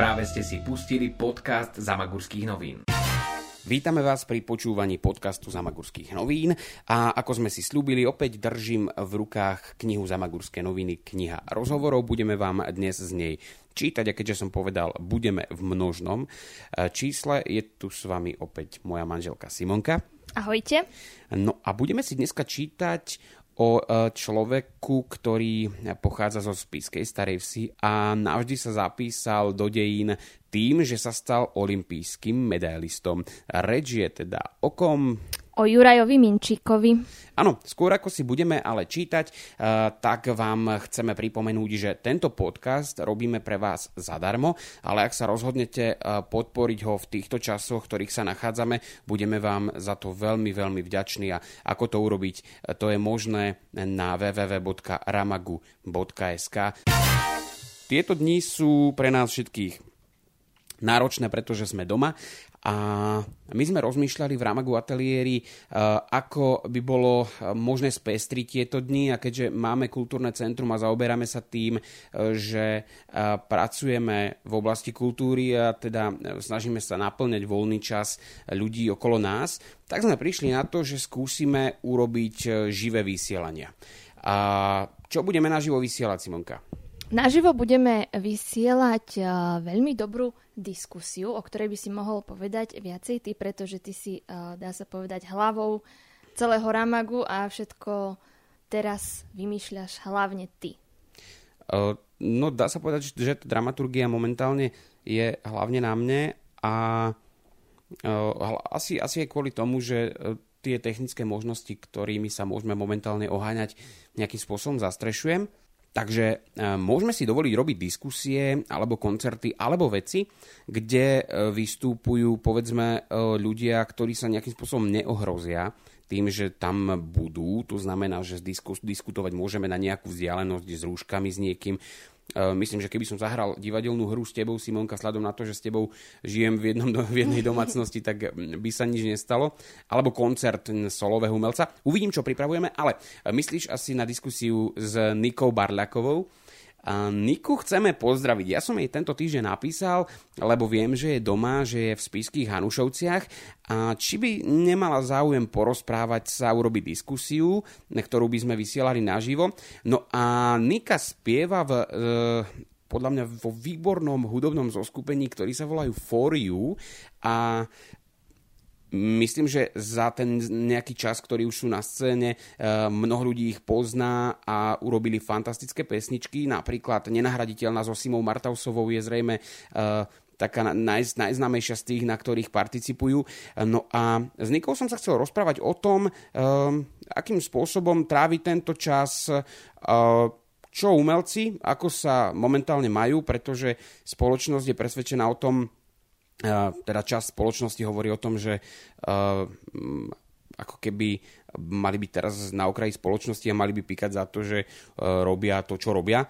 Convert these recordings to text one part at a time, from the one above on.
Práve ste si pustili podcast Zamagurských novín. Vítame vás pri počúvaní podcastu Zamagurských novín a ako sme si slúbili, opäť držím v rukách knihu Zamagurské noviny, kniha rozhovorov. Budeme vám dnes z nej čítať a keďže som povedal, budeme v množnom čísle, je tu s vami opäť moja manželka Simonka. Ahojte. No a budeme si dneska čítať o e, človeku, ktorý pochádza zo Spiskej starej vsi a navždy sa zapísal do dejín tým, že sa stal olympijským medailistom. Reč je teda o kom? O Jurajovi Minčíkovi. Áno, skôr ako si budeme ale čítať, eh, tak vám chceme pripomenúť, že tento podcast robíme pre vás zadarmo, ale ak sa rozhodnete eh, podporiť ho v týchto časoch, v ktorých sa nachádzame, budeme vám za to veľmi, veľmi vďační a ako to urobiť, eh, to je možné na www.ramagu.sk. Tieto dni sú pre nás všetkých náročné, pretože sme doma a my sme rozmýšľali v Ramagu ateliéri, e, ako by bolo e, možné spestriť tieto dni a keďže máme kultúrne centrum a zaoberáme sa tým, e, že pracujeme v oblasti kultúry a teda snažíme sa naplňať voľný čas ľudí okolo nás, tak sme prišli na to, že skúsime urobiť živé vysielania. A čo budeme naživo vysielať, Simonka? Naživo budeme vysielať veľmi dobrú diskusiu, o ktorej by si mohol povedať viacej ty, pretože ty si, dá sa povedať, hlavou celého Ramagu a všetko teraz vymýšľaš hlavne ty. No dá sa povedať, že dramaturgia momentálne je hlavne na mne a asi, asi je kvôli tomu, že tie technické možnosti, ktorými sa môžeme momentálne oháňať, nejakým spôsobom zastrešujem. Takže e, môžeme si dovoliť robiť diskusie alebo koncerty alebo veci, kde e, vystupujú povedzme e, ľudia, ktorí sa nejakým spôsobom neohrozia tým, že tam budú. To znamená, že diskutovať môžeme na nejakú vzdialenosť s rúškami s niekým. Eh, myslím, že keby som zahral divadelnú hru s tebou, Simonka, sladom na to, že s tebou žijem v, jednom, v jednej domácnosti, tak mm, by sa nič nestalo. Alebo koncert solového umelca. Uvidím, čo pripravujeme, ale eh, myslíš asi na diskusiu s Nikou Barľakovou, Niku chceme pozdraviť. Ja som jej tento týždeň napísal, lebo viem, že je doma, že je v spíských Hanušovciach a či by nemala záujem porozprávať sa, urobiť diskusiu, ktorú by sme vysielali naživo. No a Nika spieva v, e, podľa mňa vo výbornom hudobnom zoskupení, ktorý sa volajú For You a Myslím, že za ten nejaký čas, ktorý už sú na scéne, eh, mnoho ľudí ich pozná a urobili fantastické pesničky. Napríklad nenahraditeľná so Simou Martausovou je zrejme eh, taká naj, najznámejšia z tých, na ktorých participujú. No a s Nikou som sa chcel rozprávať o tom, akým spôsobom trávi tento čas, čo umelci, ako sa momentálne majú, pretože spoločnosť je presvedčená o tom, teda časť spoločnosti hovorí o tom, že ako keby mali byť teraz na okraji spoločnosti a mali by píkať za to, že robia to, čo robia.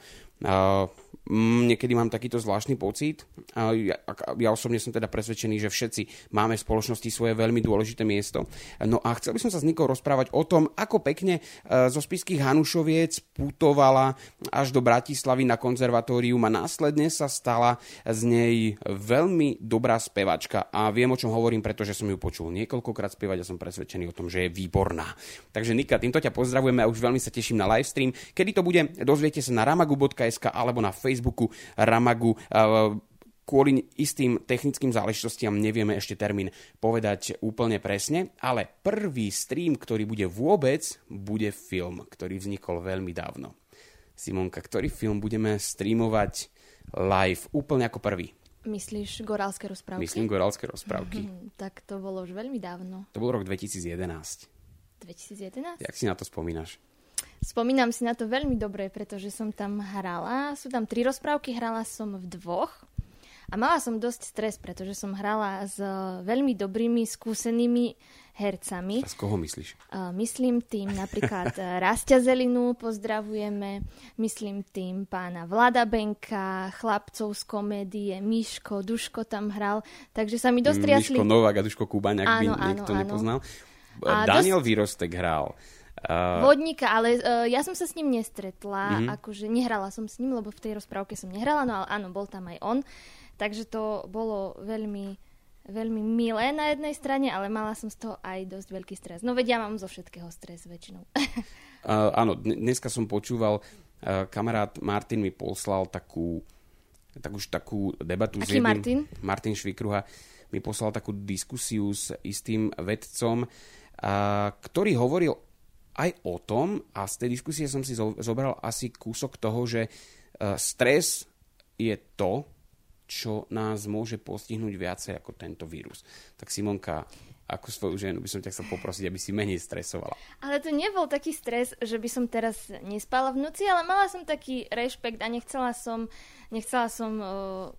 Mm, niekedy mám takýto zvláštny pocit. Ja, ja osobne som teda presvedčený, že všetci máme v spoločnosti svoje veľmi dôležité miesto. No a chcel by som sa s Nikou rozprávať o tom, ako pekne e, zo spiských Hanušoviec putovala až do Bratislavy na konzervatórium a následne sa stala z nej veľmi dobrá spevačka. A viem, o čom hovorím, pretože som ju počul niekoľkokrát spievať a som presvedčený o tom, že je výborná. Takže Nika, týmto ťa pozdravujeme a už veľmi sa teším na livestream. Kedy to bude, dozviete sa na ramagu.sk alebo na Facebook Facebooku Ramagu kvôli istým technickým záležitostiam nevieme ešte termín povedať úplne presne, ale prvý stream, ktorý bude vôbec, bude film, ktorý vznikol veľmi dávno. Simonka, ktorý film budeme streamovať live úplne ako prvý? Myslíš Gorálske rozprávky? Myslím Gorálske rozprávky. Mm, tak to bolo už veľmi dávno. To bol rok 2011. 2011? Jak si na to spomínaš? Spomínam si na to veľmi dobre, pretože som tam hrala. Sú tam tri rozprávky, hrala som v dvoch. A mala som dosť stres, pretože som hrala s veľmi dobrými, skúsenými hercami. A z koho myslíš? Myslím tým napríklad Rastia Zelinu, pozdravujeme. Myslím tým pána Vlada Benka, chlapcov z komédie, Miško, Duško tam hral. Takže sa mi dostriasli... Miško Novák a Duško Kubaň, ak by áno, niekto áno. nepoznal. A Daniel dosť... Výrostek hral. Uh... Vodníka, ale uh, ja som sa s ním nestretla, mm-hmm. akože nehrala som s ním, lebo v tej rozprávke som nehrala, no ale áno, bol tam aj on. Takže to bolo veľmi, veľmi milé na jednej strane, ale mala som z toho aj dosť veľký stres. No veď ja mám zo všetkého stres väčšinou. uh, áno, dneska som počúval, uh, kamarát Martin mi poslal takú, tak už takú debatu Aký s jedným... Martin? Martin Švikruha mi poslal takú diskusiu s istým vedcom, uh, ktorý hovoril aj o tom, a z tej diskusie som si zobral asi kúsok toho, že e, stres je to, čo nás môže postihnúť viacej ako tento vírus. Tak Simonka, ako svoju ženu by som ťa chcel poprosiť, aby si menej stresovala. Ale to nebol taký stres, že by som teraz nespala v noci, ale mala som taký rešpekt a nechcela som nechcela som uh,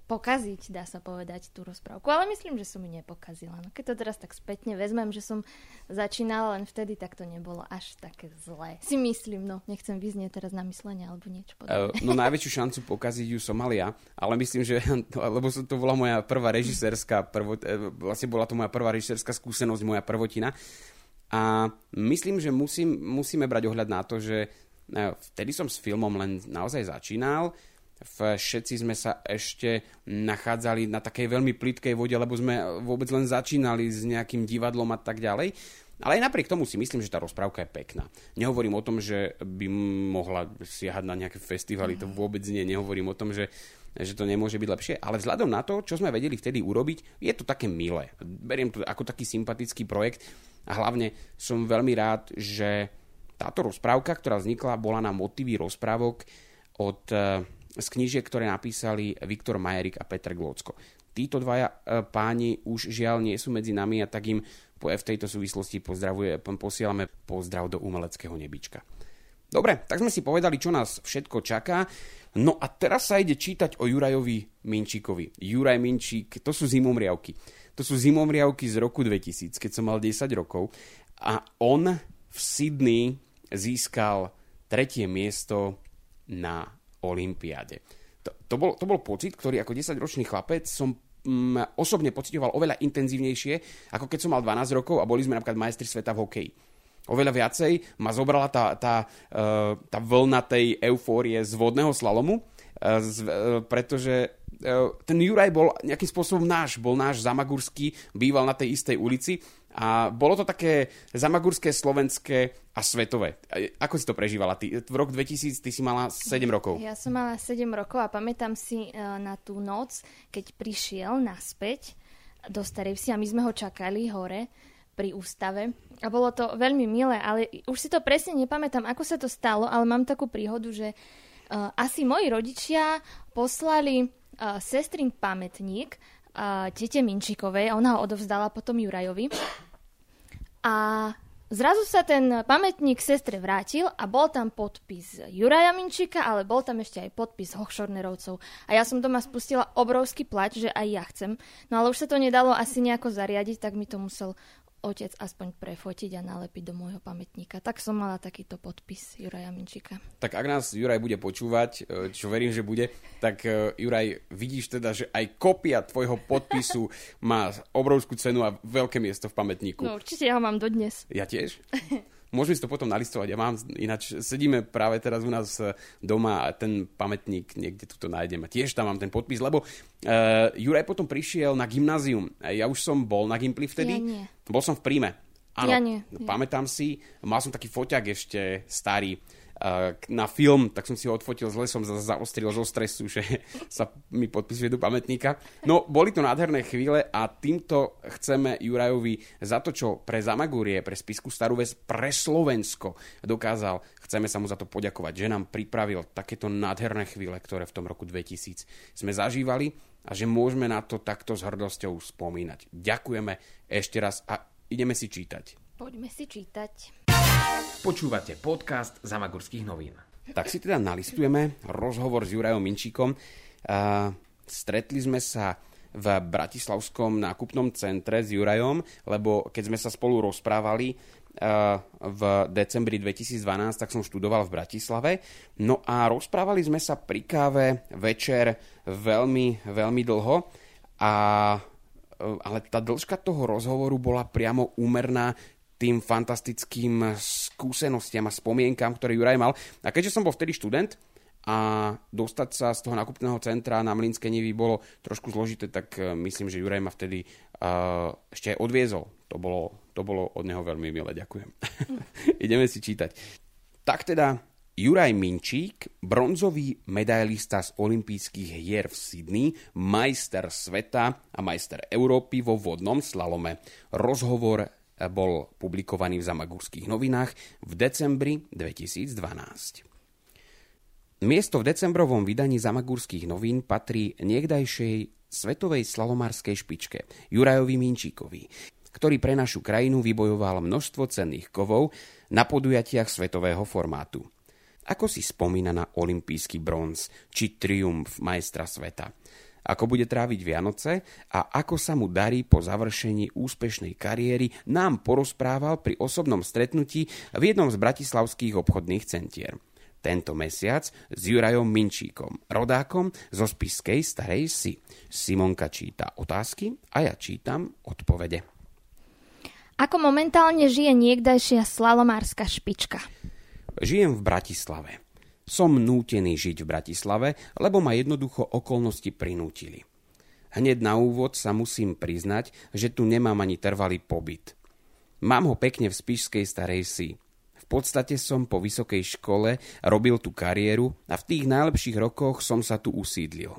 pokaziť, dá sa povedať, tú rozprávku, ale myslím, že som ju nepokazila. No, keď to teraz tak spätne vezmem, že som začínala len vtedy, tak to nebolo až také zlé. Si myslím, no, nechcem vyznieť teraz na myslenie alebo niečo podobné. Uh, no najväčšiu šancu pokaziť ju som mal ja, ale myslím, že, lebo to bola moja prvá režisérska, prvo, eh, vlastne bola to moja prvá režisérska skúsenosť, moja prvotina. A myslím, že musím, musíme brať ohľad na to, že eh, vtedy som s filmom len naozaj začínal, všetci sme sa ešte nachádzali na takej veľmi plitkej vode, lebo sme vôbec len začínali s nejakým divadlom a tak ďalej. Ale aj napriek tomu si myslím, že tá rozprávka je pekná. Nehovorím o tom, že by mohla siahať na nejaké festivaly, to vôbec nie. Nehovorím o tom, že, že to nemôže byť lepšie, ale vzhľadom na to, čo sme vedeli vtedy urobiť, je to také milé. Beriem to ako taký sympatický projekt a hlavne som veľmi rád, že táto rozprávka, ktorá vznikla, bola na motivy rozprávok od z knížiek, ktoré napísali Viktor Majerik a Petr Glocko. Títo dvaja e, páni už žiaľ nie sú medzi nami a tak im v tejto súvislosti pozdravuje, posielame pozdrav do umeleckého nebička. Dobre, tak sme si povedali, čo nás všetko čaká. No a teraz sa ide čítať o Jurajovi Minčíkovi. Juraj Minčík, to sú zimomriavky. To sú zimomriavky z roku 2000, keď som mal 10 rokov. A on v Sydney získal tretie miesto na Olympiáde. To, to, bol, to bol pocit, ktorý ako 10-ročný chlapec som mm, osobne pocitoval oveľa intenzívnejšie, ako keď som mal 12 rokov a boli sme napríklad majstri sveta v hokeji. Oveľa viacej ma zobrala tá, tá, uh, tá vlna tej eufórie z vodného slalomu, z, uh, pretože ten Juraj bol nejakým spôsobom náš, bol náš zamagurský, býval na tej istej ulici a bolo to také zamagurské, slovenské a svetové. Ako si to prežívala? Ty, v rok 2000 ty si mala 7 rokov. Ja som mala 7 rokov a pamätám si na tú noc, keď prišiel naspäť do Starej Vsi a my sme ho čakali hore pri ústave. A bolo to veľmi milé, ale už si to presne nepamätám, ako sa to stalo, ale mám takú príhodu, že uh, asi moji rodičia poslali uh, sestrin pamätník uh, tete Minčikovej ona ho odovzdala potom Jurajovi. A zrazu sa ten pamätník sestre vrátil a bol tam podpis Juraja Minčíka, ale bol tam ešte aj podpis Hochschornerovcov. A ja som doma spustila obrovský plač, že aj ja chcem. No ale už sa to nedalo asi nejako zariadiť, tak mi to musel otec aspoň prefotiť a nalepiť do môjho pamätníka. Tak som mala takýto podpis Juraja Minčíka. Tak ak nás Juraj bude počúvať, e, čo verím, že bude, tak e, Juraj, vidíš teda, že aj kopia tvojho podpisu má obrovskú cenu a veľké miesto v pamätníku. No určite ja ho mám dodnes. Ja tiež? Môžeme si to potom nalistovať. Ja mám, ináč sedíme práve teraz u nás e, doma a ten pamätník niekde tuto nájdem. A tiež tam mám ten podpis, lebo uh, Juraj potom prišiel na gymnázium. Ja už som bol na Gimply vtedy. Ja nie. Bol som v príjme. Áno, ja nie. pamätám si, mal som taký foťak ešte starý na film, tak som si ho odfotil, zle som zaostril zo stresu, že sa mi podpisuje do pamätníka. No, boli to nádherné chvíle a týmto chceme Jurajovi za to, čo pre Zamagúrie, pre spisku Starú Ves, pre Slovensko dokázal, chceme sa mu za to poďakovať, že nám pripravil takéto nádherné chvíle, ktoré v tom roku 2000 sme zažívali a že môžeme na to takto s hrdosťou spomínať. Ďakujeme ešte raz a ideme si čítať. Poďme si čítať. Počúvate podcast Zamagurských novín. Tak si teda nalistujeme rozhovor s Jurajom Minčíkom. Uh, stretli sme sa v Bratislavskom nákupnom centre s Jurajom, lebo keď sme sa spolu rozprávali uh, v decembri 2012, tak som študoval v Bratislave. No a rozprávali sme sa pri káve večer veľmi, veľmi dlho. A, uh, ale tá dĺžka toho rozhovoru bola priamo úmerná tým fantastickým skúsenostiam a spomienkam, ktoré Juraj mal. A keďže som bol vtedy študent, a dostať sa z toho nakupného centra na Mlinské nivy bolo trošku zložité, tak e, myslím, že Juraj ma vtedy uh, ešte aj odviezol. To bolo, to bolo od neho veľmi milé, ďakujem. Ideme si čítať. Tak teda Juraj Minčík, bronzový medailista z olympijských hier v Sydney, majster sveta a majster Európy vo vodnom slalome. Rozhovor bol publikovaný v Zamagurských novinách v decembri 2012. Miesto v decembrovom vydaní Zamagurských novín patrí niekdajšej svetovej slalomárskej špičke Jurajovi Minčíkovi, ktorý pre našu krajinu vybojoval množstvo cenných kovov na podujatiach svetového formátu. Ako si spomína na olimpijský bronz či triumf majstra sveta? Ako bude tráviť Vianoce a ako sa mu darí po završení úspešnej kariéry, nám porozprával pri osobnom stretnutí v jednom z bratislavských obchodných centier tento mesiac s Jurajom Minčíkom, rodákom zo spiskej Starej Si. Simonka číta otázky a ja čítam odpovede. Ako momentálne žije niekdajšia slalomárska špička? Žijem v Bratislave. Som nútený žiť v Bratislave, lebo ma jednoducho okolnosti prinútili. Hneď na úvod sa musím priznať, že tu nemám ani trvalý pobyt. Mám ho pekne v Spišskej Starej Si podstate som po vysokej škole robil tú kariéru a v tých najlepších rokoch som sa tu usídlil.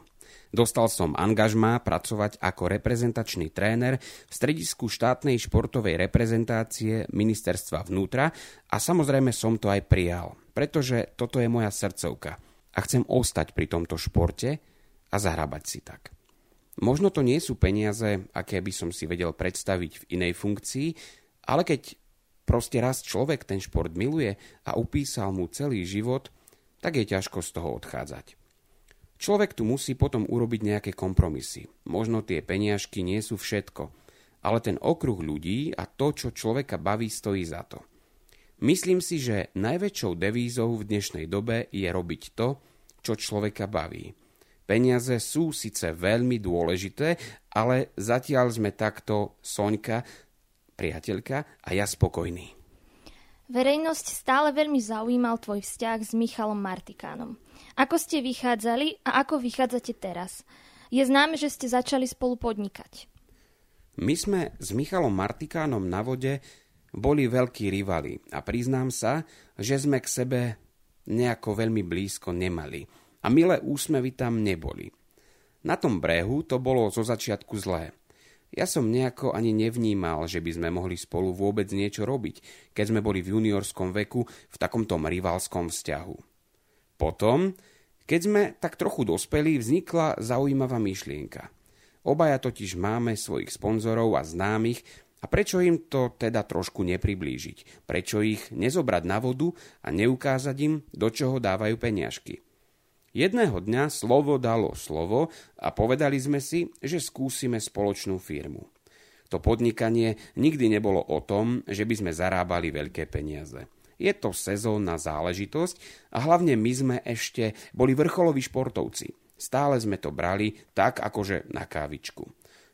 Dostal som angažmá pracovať ako reprezentačný tréner v stredisku štátnej športovej reprezentácie ministerstva vnútra a samozrejme som to aj prijal, pretože toto je moja srdcovka a chcem ostať pri tomto športe a zahrabať si tak. Možno to nie sú peniaze, aké by som si vedel predstaviť v inej funkcii, ale keď Proste raz človek ten šport miluje a upísal mu celý život, tak je ťažko z toho odchádzať. Človek tu musí potom urobiť nejaké kompromisy. Možno tie peniažky nie sú všetko, ale ten okruh ľudí a to, čo človeka baví, stojí za to. Myslím si, že najväčšou devízou v dnešnej dobe je robiť to, čo človeka baví. Peniaze sú síce veľmi dôležité, ale zatiaľ sme takto, Soňka, priateľka a ja spokojný. Verejnosť stále veľmi zaujímal tvoj vzťah s Michalom Martikánom. Ako ste vychádzali a ako vychádzate teraz? Je známe, že ste začali spolu podnikať. My sme s Michalom Martikánom na vode boli veľkí rivali a priznám sa, že sme k sebe nejako veľmi blízko nemali a milé úsmevy tam neboli. Na tom brehu to bolo zo začiatku zlé. Ja som nejako ani nevnímal, že by sme mohli spolu vôbec niečo robiť, keď sme boli v juniorskom veku v takomto rivalskom vzťahu. Potom, keď sme tak trochu dospeli, vznikla zaujímavá myšlienka. Obaja totiž máme svojich sponzorov a známych a prečo im to teda trošku nepriblížiť? Prečo ich nezobrať na vodu a neukázať im, do čoho dávajú peniažky? Jedného dňa slovo dalo slovo a povedali sme si, že skúsime spoločnú firmu. To podnikanie nikdy nebolo o tom, že by sme zarábali veľké peniaze. Je to sezónna záležitosť a hlavne my sme ešte boli vrcholoví športovci. Stále sme to brali tak akože na kávičku.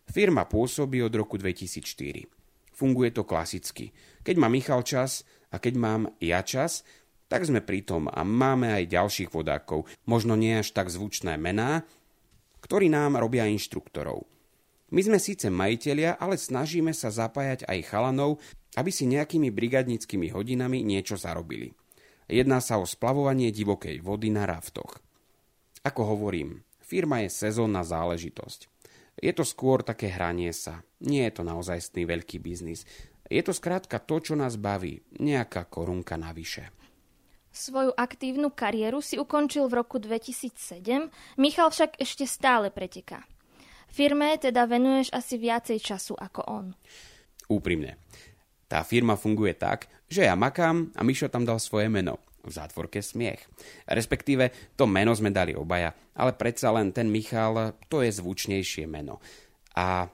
Firma pôsobí od roku 2004. Funguje to klasicky. Keď má Michal čas a keď mám ja čas, tak sme pritom a máme aj ďalších vodákov, možno nie až tak zvučné mená, ktorí nám robia inštruktorov. My sme síce majiteľia, ale snažíme sa zapájať aj chalanov, aby si nejakými brigadnickými hodinami niečo zarobili. Jedná sa o splavovanie divokej vody na raftoch. Ako hovorím, firma je sezónna záležitosť. Je to skôr také hranie sa. Nie je to naozajstný veľký biznis. Je to skrátka to, čo nás baví. Nejaká korunka navyše. Svoju aktívnu kariéru si ukončil v roku 2007, Michal však ešte stále preteká. Firme teda venuješ asi viacej času ako on. Úprimne. Tá firma funguje tak, že ja makám a Mišo tam dal svoje meno. V zátvorke smiech. Respektíve to meno sme dali obaja, ale predsa len ten Michal, to je zvučnejšie meno. A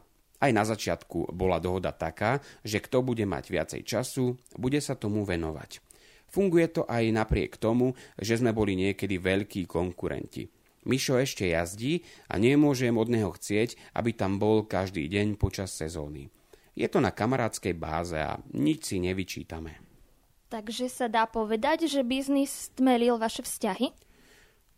aj na začiatku bola dohoda taká, že kto bude mať viacej času, bude sa tomu venovať. Funguje to aj napriek tomu, že sme boli niekedy veľkí konkurenti. Mišo ešte jazdí a nemôžem od neho chcieť, aby tam bol každý deň počas sezóny. Je to na kamarádskej báze a nič si nevyčítame. Takže sa dá povedať, že biznis tmelil vaše vzťahy?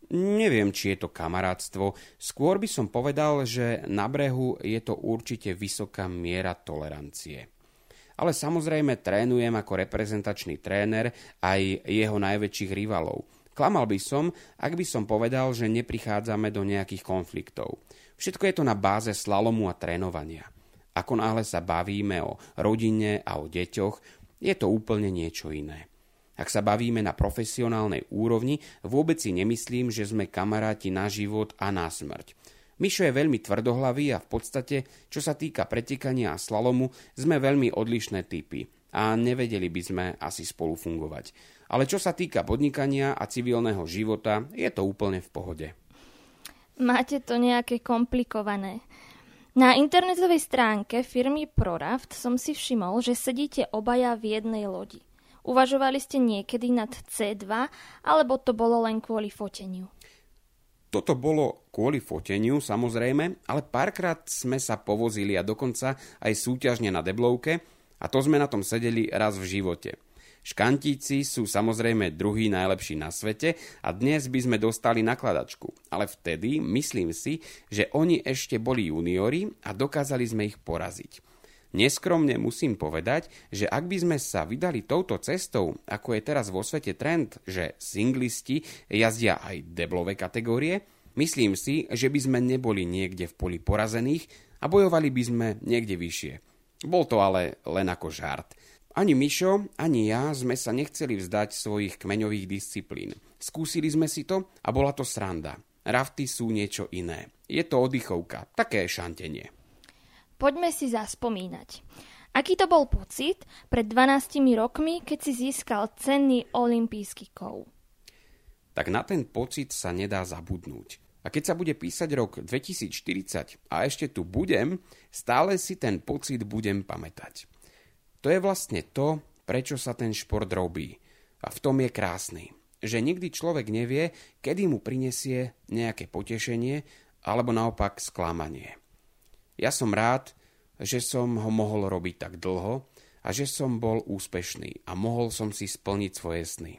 Neviem, či je to kamarátstvo. Skôr by som povedal, že na brehu je to určite vysoká miera tolerancie. Ale samozrejme trénujem ako reprezentačný tréner aj jeho najväčších rivalov. Klamal by som, ak by som povedal, že neprichádzame do nejakých konfliktov. Všetko je to na báze slalomu a trénovania. Ako náhle sa bavíme o rodine a o deťoch, je to úplne niečo iné. Ak sa bavíme na profesionálnej úrovni, vôbec si nemyslím, že sme kamaráti na život a na smrť. Mišo je veľmi tvrdohlavý a v podstate, čo sa týka pretekania a slalomu, sme veľmi odlišné typy a nevedeli by sme asi spolu fungovať. Ale čo sa týka podnikania a civilného života, je to úplne v pohode. Máte to nejaké komplikované. Na internetovej stránke firmy ProRaft som si všimol, že sedíte obaja v jednej lodi. Uvažovali ste niekedy nad C2, alebo to bolo len kvôli foteniu? Toto bolo kvôli foteniu, samozrejme, ale párkrát sme sa povozili a dokonca aj súťažne na deblovke a to sme na tom sedeli raz v živote. Škantíci sú samozrejme druhý najlepší na svete a dnes by sme dostali nakladačku. Ale vtedy myslím si, že oni ešte boli juniori a dokázali sme ich poraziť. Neskromne musím povedať, že ak by sme sa vydali touto cestou, ako je teraz vo svete trend, že singlisti jazdia aj deblové kategórie, myslím si, že by sme neboli niekde v poli porazených a bojovali by sme niekde vyššie. Bol to ale len ako žart. Ani Mišo, ani ja sme sa nechceli vzdať svojich kmeňových disciplín. Skúsili sme si to a bola to sranda. Rafty sú niečo iné. Je to oddychovka, také šantenie. Poďme si zaspomínať. Aký to bol pocit pred 12 rokmi, keď si získal cenný olimpijský kov? Tak na ten pocit sa nedá zabudnúť. A keď sa bude písať rok 2040 a ešte tu budem, stále si ten pocit budem pamätať. To je vlastne to, prečo sa ten šport robí. A v tom je krásny. Že nikdy človek nevie, kedy mu prinesie nejaké potešenie alebo naopak sklamanie. Ja som rád, že som ho mohol robiť tak dlho a že som bol úspešný a mohol som si splniť svoje sny.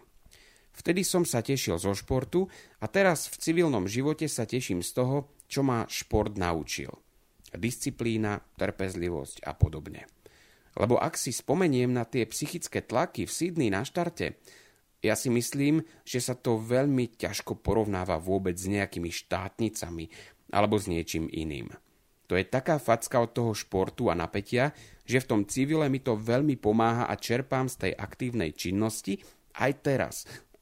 Vtedy som sa tešil zo športu a teraz v civilnom živote sa teším z toho, čo ma šport naučil. Disciplína, trpezlivosť a podobne. Lebo ak si spomeniem na tie psychické tlaky v Sydney na štarte, ja si myslím, že sa to veľmi ťažko porovnáva vôbec s nejakými štátnicami alebo s niečím iným. To je taká facka od toho športu a napätia, že v tom civile mi to veľmi pomáha a čerpám z tej aktívnej činnosti aj teraz.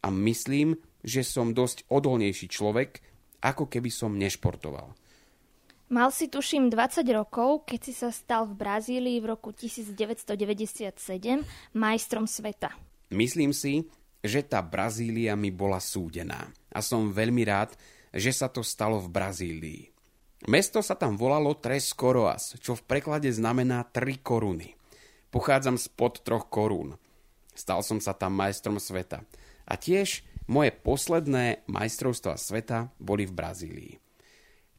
A myslím, že som dosť odolnejší človek, ako keby som nešportoval. Mal si tuším 20 rokov, keď si sa stal v Brazílii v roku 1997 majstrom sveta. Myslím si, že tá Brazília mi bola súdená a som veľmi rád, že sa to stalo v Brazílii. Mesto sa tam volalo Tres Coroas, čo v preklade znamená 3 koruny. Pochádzam spod troch korún. Stal som sa tam majstrom sveta. A tiež moje posledné majstrovstvá sveta boli v Brazílii.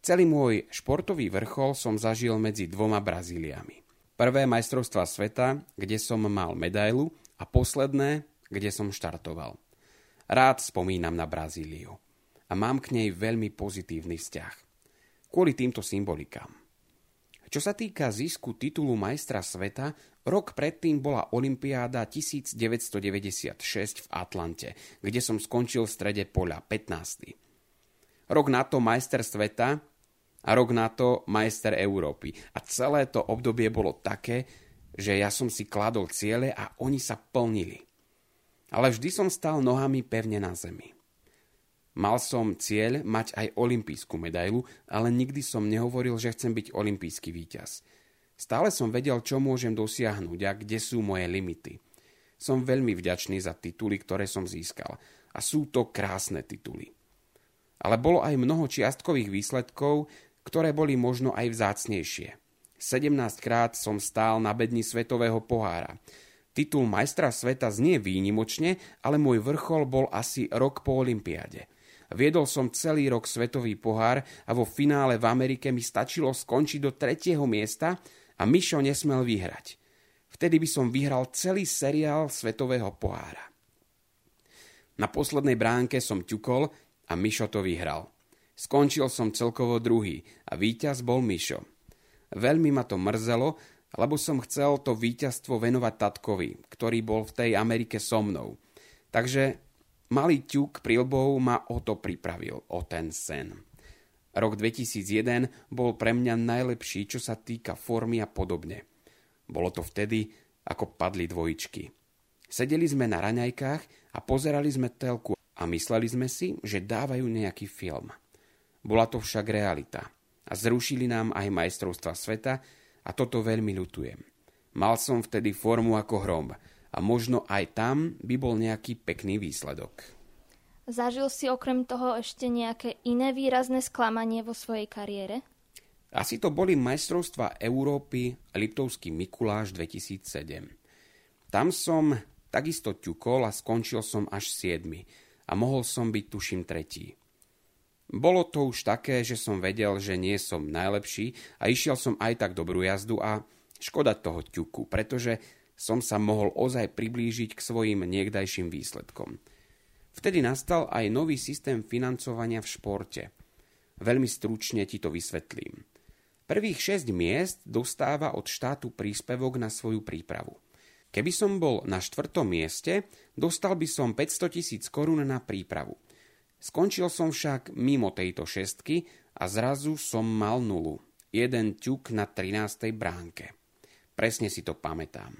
Celý môj športový vrchol som zažil medzi dvoma Brazíliami. Prvé majstrovstva sveta, kde som mal medailu a posledné, kde som štartoval. Rád spomínam na Brazíliu a mám k nej veľmi pozitívny vzťah. Kvôli týmto symbolikám. Čo sa týka zisku titulu majstra sveta, rok predtým bola Olympiáda 1996 v Atlante, kde som skončil v strede poľa 15. Rok na to majster sveta a rok na to majster Európy. A celé to obdobie bolo také, že ja som si kladol ciele a oni sa plnili. Ale vždy som stal nohami pevne na zemi. Mal som cieľ mať aj olimpijskú medailu, ale nikdy som nehovoril, že chcem byť olimpijský víťaz. Stále som vedel, čo môžem dosiahnuť a kde sú moje limity. Som veľmi vďačný za tituly, ktoré som získal. A sú to krásne tituly. Ale bolo aj mnoho čiastkových výsledkov, ktoré boli možno aj vzácnejšie. 17 krát som stál na bedni svetového pohára. Titul majstra sveta znie výnimočne, ale môj vrchol bol asi rok po olympiáde. Viedol som celý rok svetový pohár a vo finále v Amerike mi stačilo skončiť do tretieho miesta a Mišo nesmel vyhrať. Vtedy by som vyhral celý seriál Svetového pohára. Na poslednej bránke som ťukol a Mišo to vyhral. Skončil som celkovo druhý a víťaz bol Mišo. Veľmi ma to mrzelo, lebo som chcel to víťazstvo venovať tatkovi, ktorý bol v tej Amerike so mnou. Takže malý ťuk prilbou ma o to pripravil, o ten sen. Rok 2001 bol pre mňa najlepší, čo sa týka formy a podobne. Bolo to vtedy, ako padli dvojičky. Sedeli sme na raňajkách a pozerali sme telku a mysleli sme si, že dávajú nejaký film. Bola to však realita. A zrušili nám aj majstrovstva sveta a toto veľmi ľutujem. Mal som vtedy formu ako hrom a možno aj tam by bol nejaký pekný výsledok. Zažil si okrem toho ešte nejaké iné výrazné sklamanie vo svojej kariére? Asi to boli majstrovstva Európy Liptovský Mikuláš 2007. Tam som takisto ťukol a skončil som až 7 a mohol som byť tuším tretí. Bolo to už také, že som vedel, že nie som najlepší a išiel som aj tak dobrú jazdu a škoda toho ťuku, pretože som sa mohol ozaj priblížiť k svojim niekdajším výsledkom. Vtedy nastal aj nový systém financovania v športe. Veľmi stručne ti to vysvetlím. Prvých 6 miest dostáva od štátu príspevok na svoju prípravu. Keby som bol na štvrtom mieste, dostal by som 500 tisíc korún na prípravu. Skončil som však mimo tejto šestky a zrazu som mal nulu. Jeden ťuk na 13. bránke. Presne si to pamätám.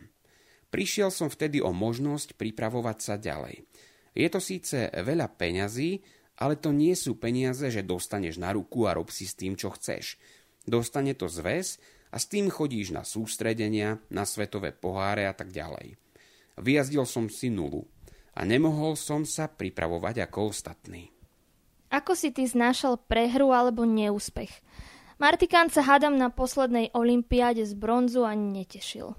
Prišiel som vtedy o možnosť pripravovať sa ďalej. Je to síce veľa peňazí, ale to nie sú peniaze, že dostaneš na ruku a rob si s tým, čo chceš. Dostane to zväz a s tým chodíš na sústredenia, na svetové poháre a tak ďalej. Vyjazdil som si nulu a nemohol som sa pripravovať ako ostatní. Ako si ty znášal prehru alebo neúspech? Martikán sa hádam na poslednej olympiáde z bronzu ani netešil.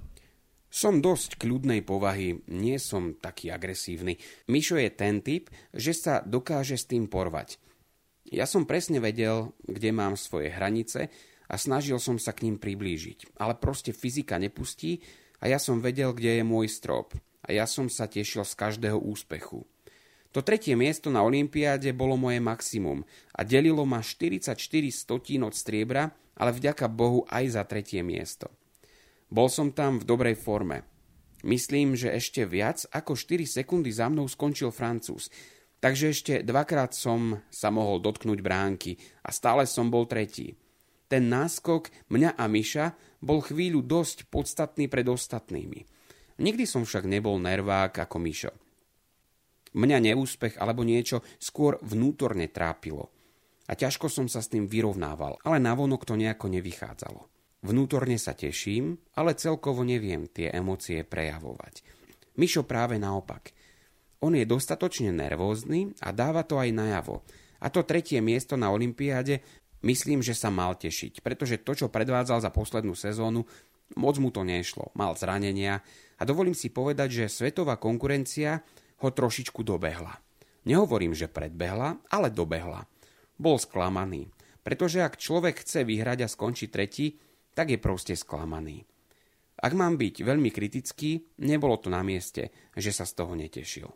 Som dosť kľudnej povahy, nie som taký agresívny. Mišo je ten typ, že sa dokáže s tým porvať. Ja som presne vedel, kde mám svoje hranice a snažil som sa k ním priblížiť. Ale proste fyzika nepustí a ja som vedel, kde je môj strop a ja som sa tešil z každého úspechu. To tretie miesto na Olympiáde bolo moje maximum a delilo ma 44 stotín od striebra, ale vďaka Bohu aj za tretie miesto. Bol som tam v dobrej forme. Myslím, že ešte viac ako 4 sekundy za mnou skončil Francúz, takže ešte dvakrát som sa mohol dotknúť bránky a stále som bol tretí. Ten náskok mňa a Miša bol chvíľu dosť podstatný pred ostatnými. Nikdy som však nebol nervák ako Mišo. Mňa neúspech alebo niečo skôr vnútorne trápilo. A ťažko som sa s tým vyrovnával, ale navonok to nejako nevychádzalo. Vnútorne sa teším, ale celkovo neviem tie emócie prejavovať. Mišo práve naopak. On je dostatočne nervózny a dáva to aj najavo. A to tretie miesto na Olympiáde myslím, že sa mal tešiť, pretože to, čo predvádzal za poslednú sezónu, moc mu to nešlo. Mal zranenia a dovolím si povedať, že svetová konkurencia ho trošičku dobehla. Nehovorím, že predbehla, ale dobehla. Bol sklamaný, pretože ak človek chce vyhrať a skončí tretí, tak je proste sklamaný. Ak mám byť veľmi kritický, nebolo to na mieste, že sa z toho netešil.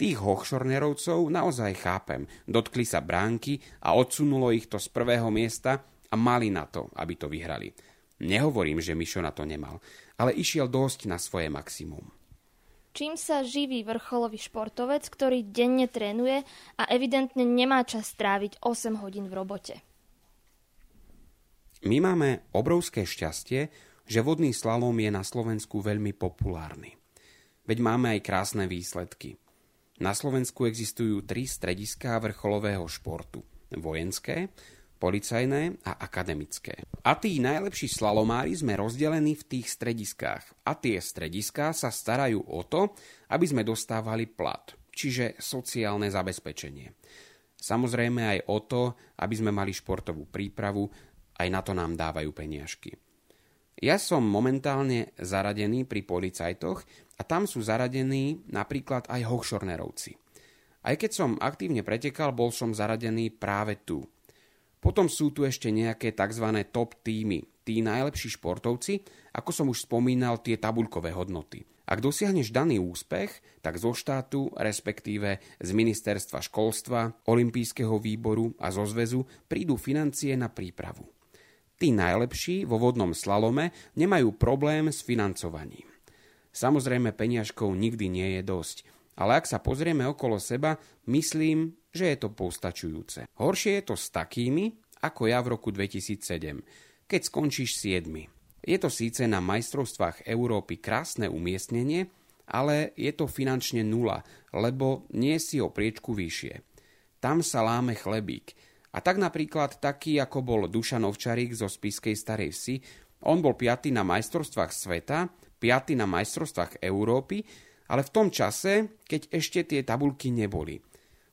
Tých hochšornerovcov naozaj chápem. Dotkli sa bránky a odsunulo ich to z prvého miesta a mali na to, aby to vyhrali. Nehovorím, že Mišo na to nemal, ale išiel dosť na svoje maximum. Čím sa živí vrcholový športovec, ktorý denne trénuje a evidentne nemá čas stráviť 8 hodín v robote? My máme obrovské šťastie, že vodný slalom je na Slovensku veľmi populárny. Veď máme aj krásne výsledky. Na Slovensku existujú tri strediská vrcholového športu. Vojenské, policajné a akademické. A tí najlepší slalomári sme rozdelení v tých strediskách. A tie strediská sa starajú o to, aby sme dostávali plat, čiže sociálne zabezpečenie. Samozrejme aj o to, aby sme mali športovú prípravu, aj na to nám dávajú peniažky. Ja som momentálne zaradený pri policajtoch a tam sú zaradení napríklad aj hochšornerovci. Aj keď som aktívne pretekal, bol som zaradený práve tu, potom sú tu ešte nejaké tzv. top týmy. tí najlepší športovci, ako som už spomínal, tie tabuľkové hodnoty. Ak dosiahneš daný úspech, tak zo štátu, respektíve z ministerstva školstva, olympijského výboru a zo zväzu prídu financie na prípravu. Tí najlepší vo vodnom slalome nemajú problém s financovaním. Samozrejme, peniažkov nikdy nie je dosť, ale ak sa pozrieme okolo seba, myslím, že je to postačujúce. Horšie je to s takými, ako ja v roku 2007, keď skončíš 7. Je to síce na majstrovstvách Európy krásne umiestnenie, ale je to finančne nula, lebo nie si o priečku vyššie. Tam sa láme chlebík. A tak napríklad taký, ako bol Dušan Ovčarík zo Spiskej Starej Vsi, on bol piatý na majstrovstvách sveta, piatý na majstrovstvách Európy, ale v tom čase, keď ešte tie tabulky neboli.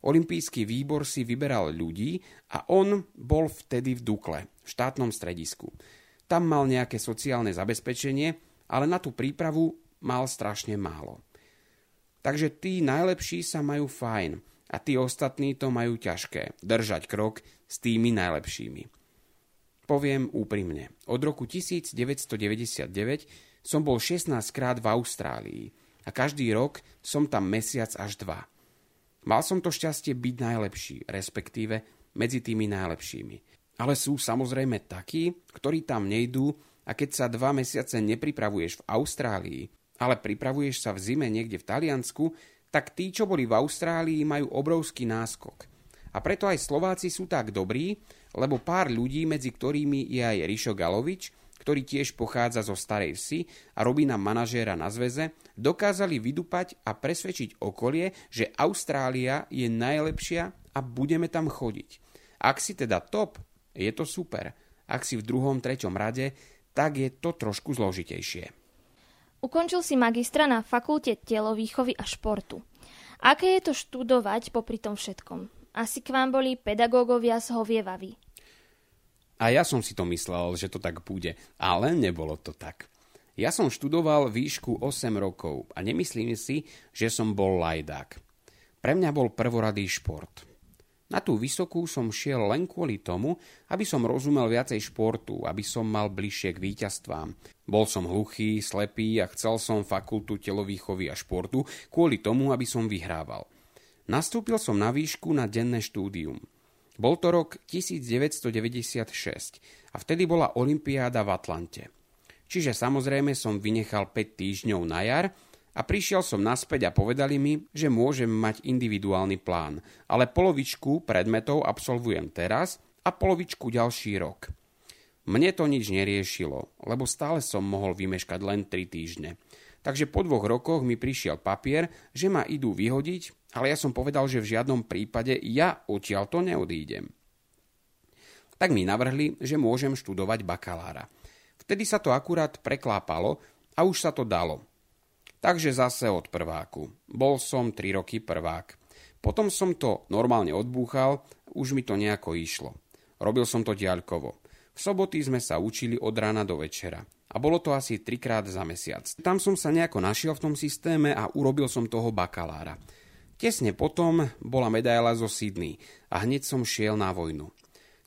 Olympijský výbor si vyberal ľudí a on bol vtedy v Dukle, v štátnom stredisku. Tam mal nejaké sociálne zabezpečenie, ale na tú prípravu mal strašne málo. Takže tí najlepší sa majú fajn a tí ostatní to majú ťažké, držať krok s tými najlepšími. Poviem úprimne, od roku 1999 som bol 16 krát v Austrálii a každý rok som tam mesiac až dva. Mal som to šťastie byť najlepší, respektíve medzi tými najlepšími. Ale sú samozrejme takí, ktorí tam nejdú a keď sa dva mesiace nepripravuješ v Austrálii, ale pripravuješ sa v zime niekde v Taliansku, tak tí, čo boli v Austrálii, majú obrovský náskok. A preto aj Slováci sú tak dobrí, lebo pár ľudí, medzi ktorými je aj Rišo Galovič, ktorý tiež pochádza zo Starej Vsi a robí nám manažéra na zväze, dokázali vydupať a presvedčiť okolie, že Austrália je najlepšia a budeme tam chodiť. Ak si teda top, je to super. Ak si v druhom, treťom rade, tak je to trošku zložitejšie. Ukončil si magistra na fakulte telovýchovy a športu. Aké je to študovať popri tom všetkom? Asi k vám boli pedagógovia z. A ja som si to myslel, že to tak bude, ale nebolo to tak. Ja som študoval výšku 8 rokov a nemyslím si, že som bol lajdák. Pre mňa bol prvoradý šport. Na tú vysokú som šiel len kvôli tomu, aby som rozumel viacej športu, aby som mal bližšie k víťazstvám. Bol som hluchý, slepý a chcel som fakultu telovýchovy a športu kvôli tomu, aby som vyhrával. Nastúpil som na výšku na denné štúdium. Bol to rok 1996 a vtedy bola Olympiáda v Atlante. Čiže samozrejme som vynechal 5 týždňov na jar a prišiel som naspäť a povedali mi, že môžem mať individuálny plán, ale polovičku predmetov absolvujem teraz a polovičku ďalší rok. Mne to nič neriešilo, lebo stále som mohol vymeškať len 3 týždne. Takže po dvoch rokoch mi prišiel papier, že ma idú vyhodiť, ale ja som povedal, že v žiadnom prípade ja odtiaľ to neodídem. Tak mi navrhli, že môžem študovať bakalára. Vtedy sa to akurát preklápalo a už sa to dalo. Takže zase od prváku. Bol som 3 roky prvák. Potom som to normálne odbúchal, už mi to nejako išlo. Robil som to diaľkovo. V soboty sme sa učili od rána do večera. A bolo to asi trikrát za mesiac. Tam som sa nejako našiel v tom systéme a urobil som toho bakalára. Tesne potom bola medaila zo Sydney a hneď som šiel na vojnu.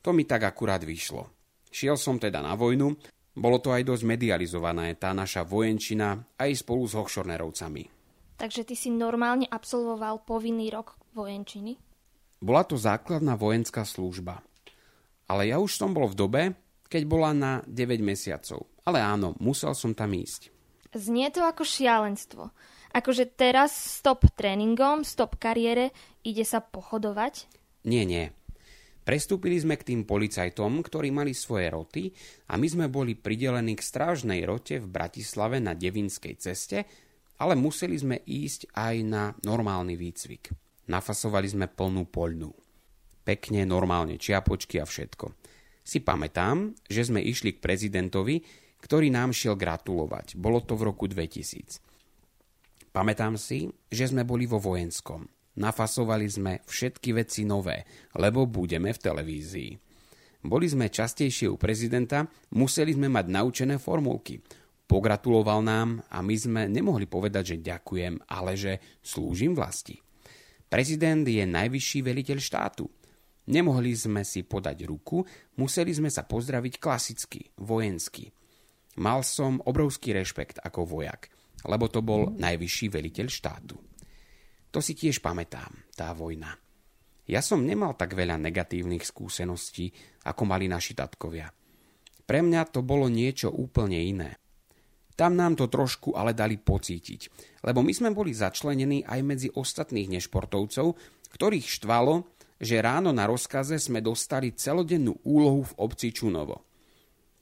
To mi tak akurát vyšlo. Šiel som teda na vojnu bolo to aj dosť medializované, tá naša vojenčina, aj spolu s Hochschornerovcami. Takže ty si normálne absolvoval povinný rok vojenčiny? Bola to základná vojenská služba. Ale ja už som bol v dobe, keď bola na 9 mesiacov. Ale áno, musel som tam ísť. Znie to ako šialenstvo. Akože teraz stop tréningom, stop kariére, ide sa pochodovať? Nie, nie. Prestúpili sme k tým policajtom, ktorí mali svoje roty a my sme boli pridelení k strážnej rote v Bratislave na Devinskej ceste, ale museli sme ísť aj na normálny výcvik. Nafasovali sme plnú poľnú. Pekne, normálne, čiapočky a všetko. Si pamätám, že sme išli k prezidentovi, ktorý nám šiel gratulovať. Bolo to v roku 2000. Pamätám si, že sme boli vo vojenskom. Nafasovali sme všetky veci nové, lebo budeme v televízii. Boli sme častejšie u prezidenta, museli sme mať naučené formulky. Pogratuloval nám a my sme nemohli povedať, že ďakujem, ale že slúžim vlasti. Prezident je najvyšší veliteľ štátu. Nemohli sme si podať ruku, museli sme sa pozdraviť klasicky, vojensky. Mal som obrovský rešpekt ako vojak, lebo to bol najvyšší veliteľ štátu. To si tiež pamätám, tá vojna. Ja som nemal tak veľa negatívnych skúseností, ako mali naši tatkovia. Pre mňa to bolo niečo úplne iné. Tam nám to trošku ale dali pocítiť, lebo my sme boli začlenení aj medzi ostatných nešportovcov, ktorých štvalo, že ráno na rozkaze sme dostali celodennú úlohu v obci Čunovo.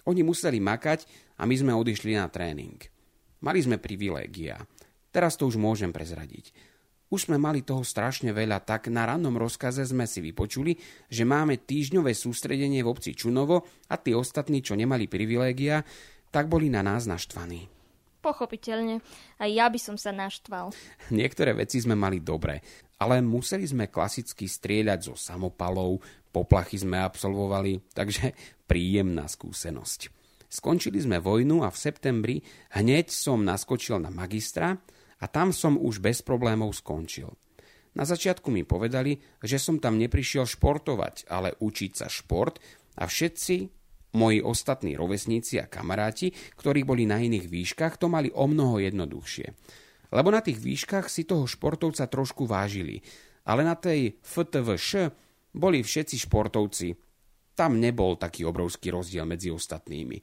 Oni museli makať a my sme odišli na tréning. Mali sme privilégia. Teraz to už môžem prezradiť. Už sme mali toho strašne veľa, tak na rannom rozkaze sme si vypočuli, že máme týždňové sústredenie v obci Čunovo a tí ostatní, čo nemali privilégia, tak boli na nás naštvaní. Pochopiteľne. Aj ja by som sa naštval. Niektoré veci sme mali dobré, ale museli sme klasicky strieľať zo samopalov, poplachy sme absolvovali, takže príjemná skúsenosť. Skončili sme vojnu a v septembri hneď som naskočil na magistra a tam som už bez problémov skončil. Na začiatku mi povedali, že som tam neprišiel športovať, ale učiť sa šport a všetci Moji ostatní rovesníci a kamaráti, ktorí boli na iných výškach, to mali o mnoho jednoduchšie. Lebo na tých výškach si toho športovca trošku vážili, ale na tej FTVŠ boli všetci športovci. Tam nebol taký obrovský rozdiel medzi ostatnými.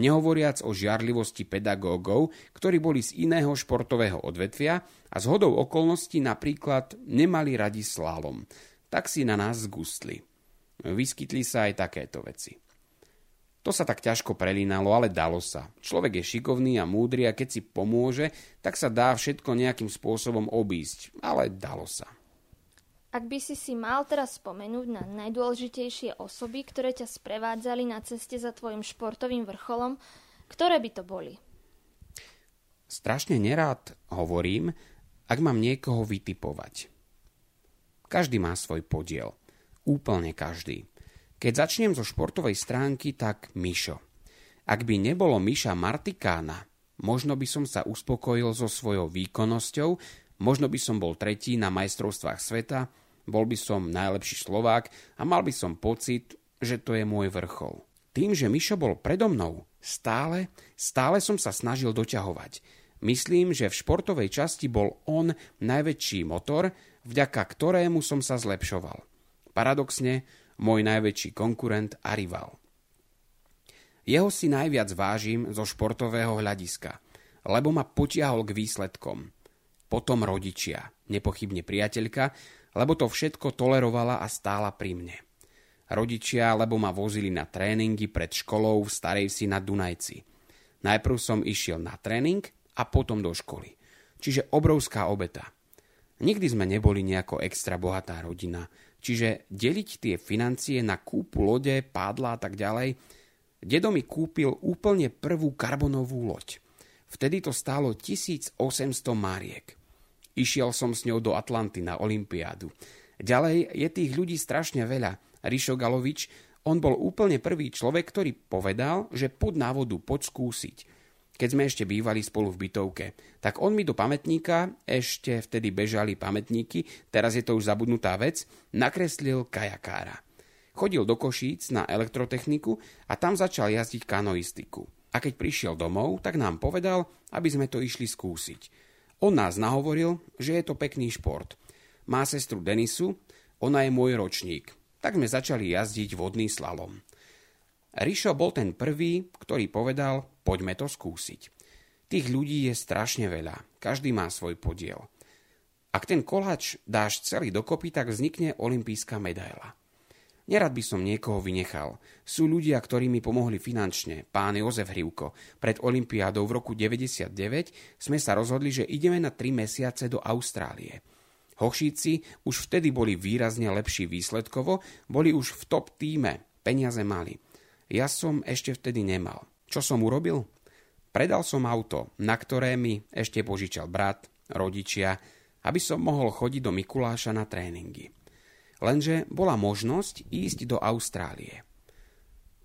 Nehovoriac o žiarlivosti pedagógov, ktorí boli z iného športového odvetvia a z hodou okolností napríklad nemali radi slálom. Tak si na nás zgustli. Vyskytli sa aj takéto veci. To sa tak ťažko prelínalo, ale dalo sa. Človek je šikovný a múdry a keď si pomôže, tak sa dá všetko nejakým spôsobom obísť, ale dalo sa. Ak by si si mal teraz spomenúť na najdôležitejšie osoby, ktoré ťa sprevádzali na ceste za tvojim športovým vrcholom, ktoré by to boli? Strašne nerád hovorím, ak mám niekoho vytipovať. Každý má svoj podiel. Úplne každý. Keď začnem zo športovej stránky, tak Mišo. Ak by nebolo Miša Martikána, možno by som sa uspokojil so svojou výkonnosťou, možno by som bol tretí na majstrovstvách sveta, bol by som najlepší Slovák a mal by som pocit, že to je môj vrchol. Tým, že Mišo bol predo mnou, stále, stále som sa snažil doťahovať. Myslím, že v športovej časti bol on najväčší motor, vďaka ktorému som sa zlepšoval. Paradoxne, môj najväčší konkurent a rival. Jeho si najviac vážim zo športového hľadiska, lebo ma potiahol k výsledkom. Potom rodičia, nepochybne priateľka, lebo to všetko tolerovala a stála pri mne. Rodičia, lebo ma vozili na tréningy pred školou v Starej Vsi na Dunajci. Najprv som išiel na tréning a potom do školy. Čiže obrovská obeta. Nikdy sme neboli nejako extra bohatá rodina, Čiže deliť tie financie na kúpu lode, pádla a tak ďalej. Dedo mi kúpil úplne prvú karbonovú loď. Vtedy to stálo 1800 máriek. Išiel som s ňou do Atlanty na Olympiádu. Ďalej je tých ľudí strašne veľa. Rišo Galovič, on bol úplne prvý človek, ktorý povedal, že pod na vodu, poď skúsiť keď sme ešte bývali spolu v bytovke. Tak on mi do pamätníka, ešte vtedy bežali pamätníky, teraz je to už zabudnutá vec, nakreslil kajakára. Chodil do Košíc na elektrotechniku a tam začal jazdiť kanoistiku. A keď prišiel domov, tak nám povedal, aby sme to išli skúsiť. On nás nahovoril, že je to pekný šport. Má sestru Denisu, ona je môj ročník. Tak sme začali jazdiť vodný slalom. Rišo bol ten prvý, ktorý povedal, poďme to skúsiť. Tých ľudí je strašne veľa, každý má svoj podiel. Ak ten koláč dáš celý dokopy, tak vznikne olimpijská medaila. Nerad by som niekoho vynechal. Sú ľudia, ktorí mi pomohli finančne. Pán Jozef Hrivko. Pred Olympiádou v roku 99 sme sa rozhodli, že ideme na 3 mesiace do Austrálie. Hošíci už vtedy boli výrazne lepší výsledkovo, boli už v top týme, peniaze mali. Ja som ešte vtedy nemal. Čo som urobil? Predal som auto, na ktoré mi ešte požičal brat, rodičia, aby som mohol chodiť do Mikuláša na tréningy. Lenže bola možnosť ísť do Austrálie.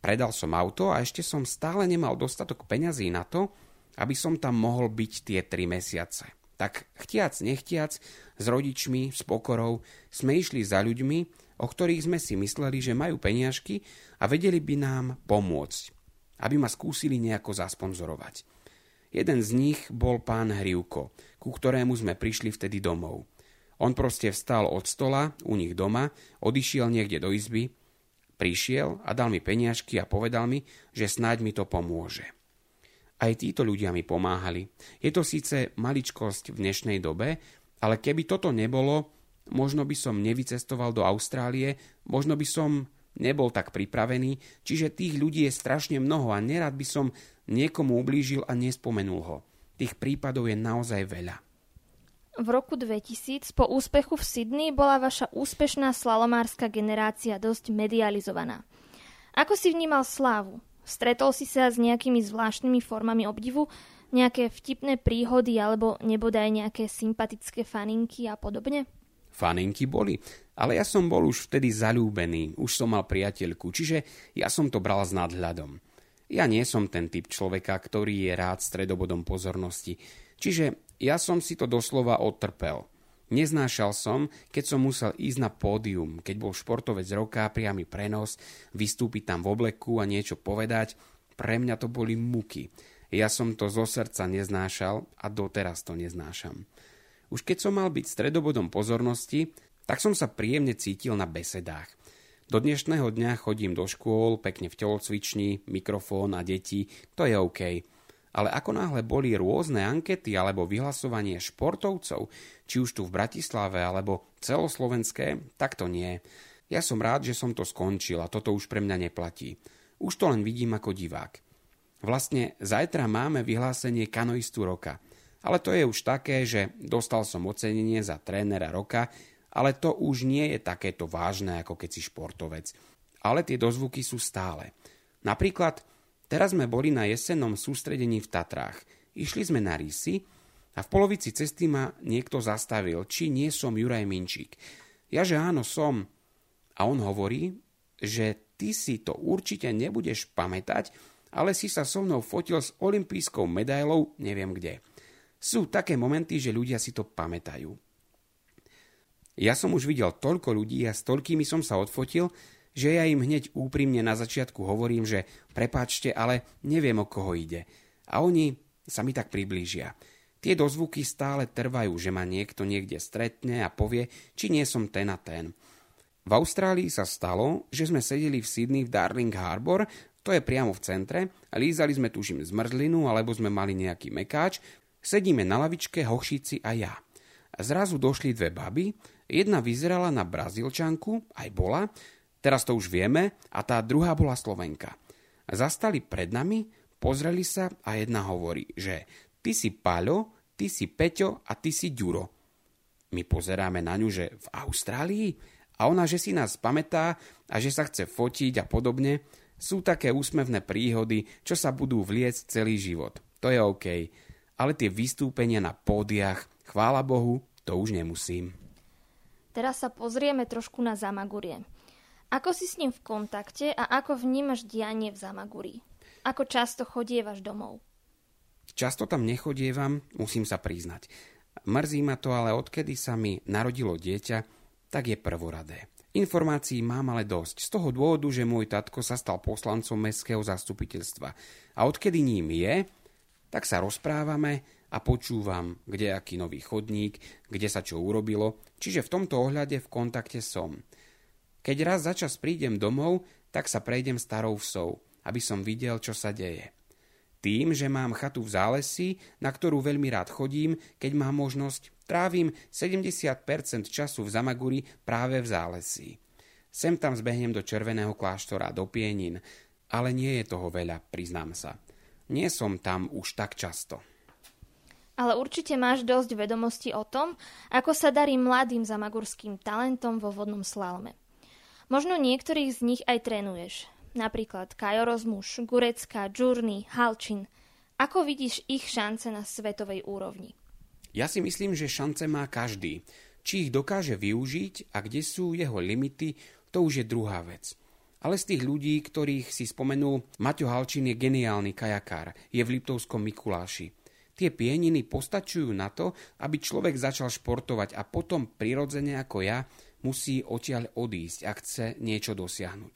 Predal som auto a ešte som stále nemal dostatok peňazí na to, aby som tam mohol byť tie tri mesiace. Tak chtiac, nechtiac, s rodičmi, s pokorou, sme išli za ľuďmi, o ktorých sme si mysleli, že majú peniažky a vedeli by nám pomôcť, aby ma skúsili nejako zasponzorovať. Jeden z nich bol pán Hrivko, ku ktorému sme prišli vtedy domov. On proste vstal od stola u nich doma, odišiel niekde do izby, prišiel a dal mi peniažky a povedal mi, že snáď mi to pomôže. Aj títo ľudia mi pomáhali. Je to síce maličkosť v dnešnej dobe, ale keby toto nebolo, možno by som nevycestoval do Austrálie, možno by som nebol tak pripravený, čiže tých ľudí je strašne mnoho a nerad by som niekomu ublížil a nespomenul ho. Tých prípadov je naozaj veľa. V roku 2000 po úspechu v Sydney bola vaša úspešná slalomárska generácia dosť medializovaná. Ako si vnímal slávu? Stretol si sa s nejakými zvláštnymi formami obdivu, nejaké vtipné príhody alebo nebodaj nejaké sympatické faninky a podobne? Faninky boli, ale ja som bol už vtedy zalúbený, už som mal priateľku, čiže ja som to bral s nadhľadom. Ja nie som ten typ človeka, ktorý je rád stredobodom pozornosti, čiže ja som si to doslova odtrpel. Neznášal som, keď som musel ísť na pódium, keď bol športovec roka, priamy prenos, vystúpiť tam v obleku a niečo povedať. Pre mňa to boli muky. Ja som to zo srdca neznášal a doteraz to neznášam. Už keď som mal byť stredobodom pozornosti, tak som sa príjemne cítil na besedách. Do dnešného dňa chodím do škôl, pekne v telocvični, mikrofón a deti, to je OK. Ale ako náhle boli rôzne ankety alebo vyhlasovanie športovcov, či už tu v Bratislave alebo celoslovenské, tak to nie. Ja som rád, že som to skončil a toto už pre mňa neplatí. Už to len vidím ako divák. Vlastne zajtra máme vyhlásenie kanoistu roka – ale to je už také, že dostal som ocenenie za trénera roka, ale to už nie je takéto vážne, ako keď si športovec. Ale tie dozvuky sú stále. Napríklad, teraz sme boli na jesennom sústredení v Tatrách. Išli sme na rysy a v polovici cesty ma niekto zastavil, či nie som Juraj Minčík. Ja, že áno, som. A on hovorí, že ty si to určite nebudeš pamätať, ale si sa so mnou fotil s olympijskou medailou neviem kde. Sú také momenty, že ľudia si to pamätajú. Ja som už videl toľko ľudí a s toľkými som sa odfotil, že ja im hneď úprimne na začiatku hovorím, že prepáčte, ale neviem o koho ide. A oni sa mi tak priblížia. Tie dozvuky stále trvajú, že ma niekto niekde stretne a povie, či nie som ten a ten. V Austrálii sa stalo, že sme sedeli v Sydney v Darling Harbour, to je priamo v centre, a lízali sme tužím zmrzlinu alebo sme mali nejaký mekáč, Sedíme na lavičke, hošíci a ja. Zrazu došli dve baby, jedna vyzerala na Brazílčanku, aj bola, teraz to už vieme, a tá druhá bola Slovenka. Zastali pred nami, pozreli sa a jedna hovorí, že ty si Paľo, ty si Peťo a ty si Ďuro. My pozeráme na ňu, že v Austrálii? A ona, že si nás pamätá a že sa chce fotiť a podobne. Sú také úsmevné príhody, čo sa budú vliecť celý život. To je OK ale tie vystúpenia na pódiach, chvála Bohu, to už nemusím. Teraz sa pozrieme trošku na Zamagurie. Ako si s ním v kontakte a ako vnímaš dianie v Zamagurí? Ako často chodievaš domov? Často tam nechodievam, musím sa priznať. Mrzí ma to, ale odkedy sa mi narodilo dieťa, tak je prvoradé. Informácií mám ale dosť, z toho dôvodu, že môj tatko sa stal poslancom mestského zastupiteľstva. A odkedy ním je, tak sa rozprávame a počúvam, kde aký nový chodník, kde sa čo urobilo, čiže v tomto ohľade v kontakte som. Keď raz za čas prídem domov, tak sa prejdem starou vsou, aby som videl, čo sa deje. Tým, že mám chatu v zálesi, na ktorú veľmi rád chodím, keď mám možnosť, trávim 70% času v Zamaguri práve v zálesí. Sem tam zbehnem do Červeného kláštora, do Pienin, ale nie je toho veľa, priznám sa. Nie som tam už tak často. Ale určite máš dosť vedomostí o tom, ako sa darí mladým zamagurským talentom vo vodnom slalome. Možno niektorých z nich aj trénuješ. Napríklad Kajo Rozmuš, Gurecka, Džurny, Halčin. Ako vidíš ich šance na svetovej úrovni? Ja si myslím, že šance má každý. Či ich dokáže využiť a kde sú jeho limity, to už je druhá vec. Ale z tých ľudí, ktorých si spomenul, Maťo Halčín je geniálny kajakár, je v Liptovskom Mikuláši. Tie pieniny postačujú na to, aby človek začal športovať a potom prirodzene ako ja musí odtiaľ odísť, ak chce niečo dosiahnuť.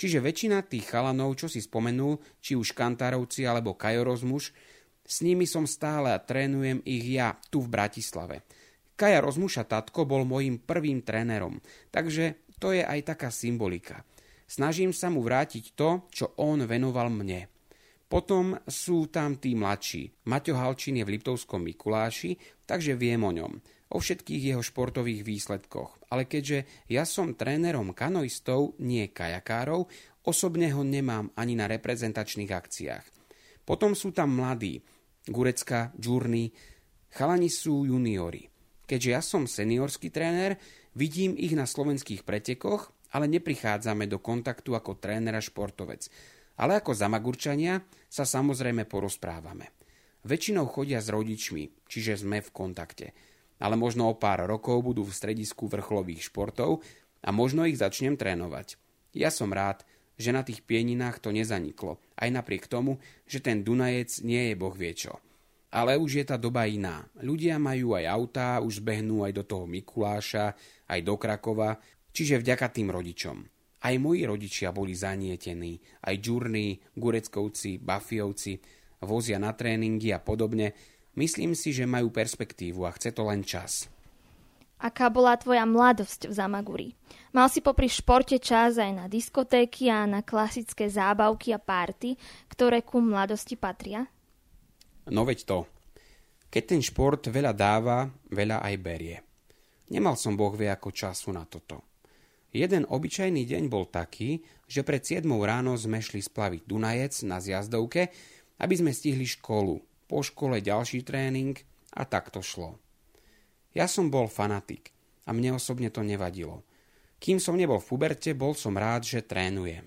Čiže väčšina tých chalanov, čo si spomenul, či už Kantárovci alebo Kajorozmuš, s nimi som stále a trénujem ich ja tu v Bratislave. Kaja Rozmuša tatko bol môjim prvým trénerom, takže to je aj taká symbolika. Snažím sa mu vrátiť to, čo on venoval mne. Potom sú tam tí mladší. Maťo Halčín je v Liptovskom Mikuláši, takže viem o ňom, o všetkých jeho športových výsledkoch. Ale keďže ja som trénerom kanoistov, nie kajakárov, osobne ho nemám ani na reprezentačných akciách. Potom sú tam mladí, Gurecka, Džurny, chalani sú juniori. Keďže ja som seniorský tréner, vidím ich na slovenských pretekoch, ale neprichádzame do kontaktu ako tréner a športovec. Ale ako zamagurčania sa samozrejme porozprávame. Väčšinou chodia s rodičmi, čiže sme v kontakte. Ale možno o pár rokov budú v stredisku vrcholových športov a možno ich začnem trénovať. Ja som rád, že na tých pieninách to nezaniklo, aj napriek tomu, že ten Dunajec nie je boh vie čo. Ale už je tá doba iná. Ľudia majú aj autá, už behnú aj do toho Mikuláša, aj do Krakova, čiže vďaka tým rodičom. Aj moji rodičia boli zanietení, aj Džurny, Gureckovci, Bafiovci, vozia na tréningy a podobne. Myslím si, že majú perspektívu a chce to len čas. Aká bola tvoja mladosť v Zamaguri? Mal si popri športe čas aj na diskotéky a na klasické zábavky a párty, ktoré ku mladosti patria? No veď to. Keď ten šport veľa dáva, veľa aj berie. Nemal som boh vie ako času na toto. Jeden obyčajný deň bol taký, že pred 7 ráno sme šli splaviť Dunajec na zjazdovke, aby sme stihli školu, po škole ďalší tréning a tak to šlo. Ja som bol fanatik a mne osobne to nevadilo. Kým som nebol v puberte, bol som rád, že trénujem.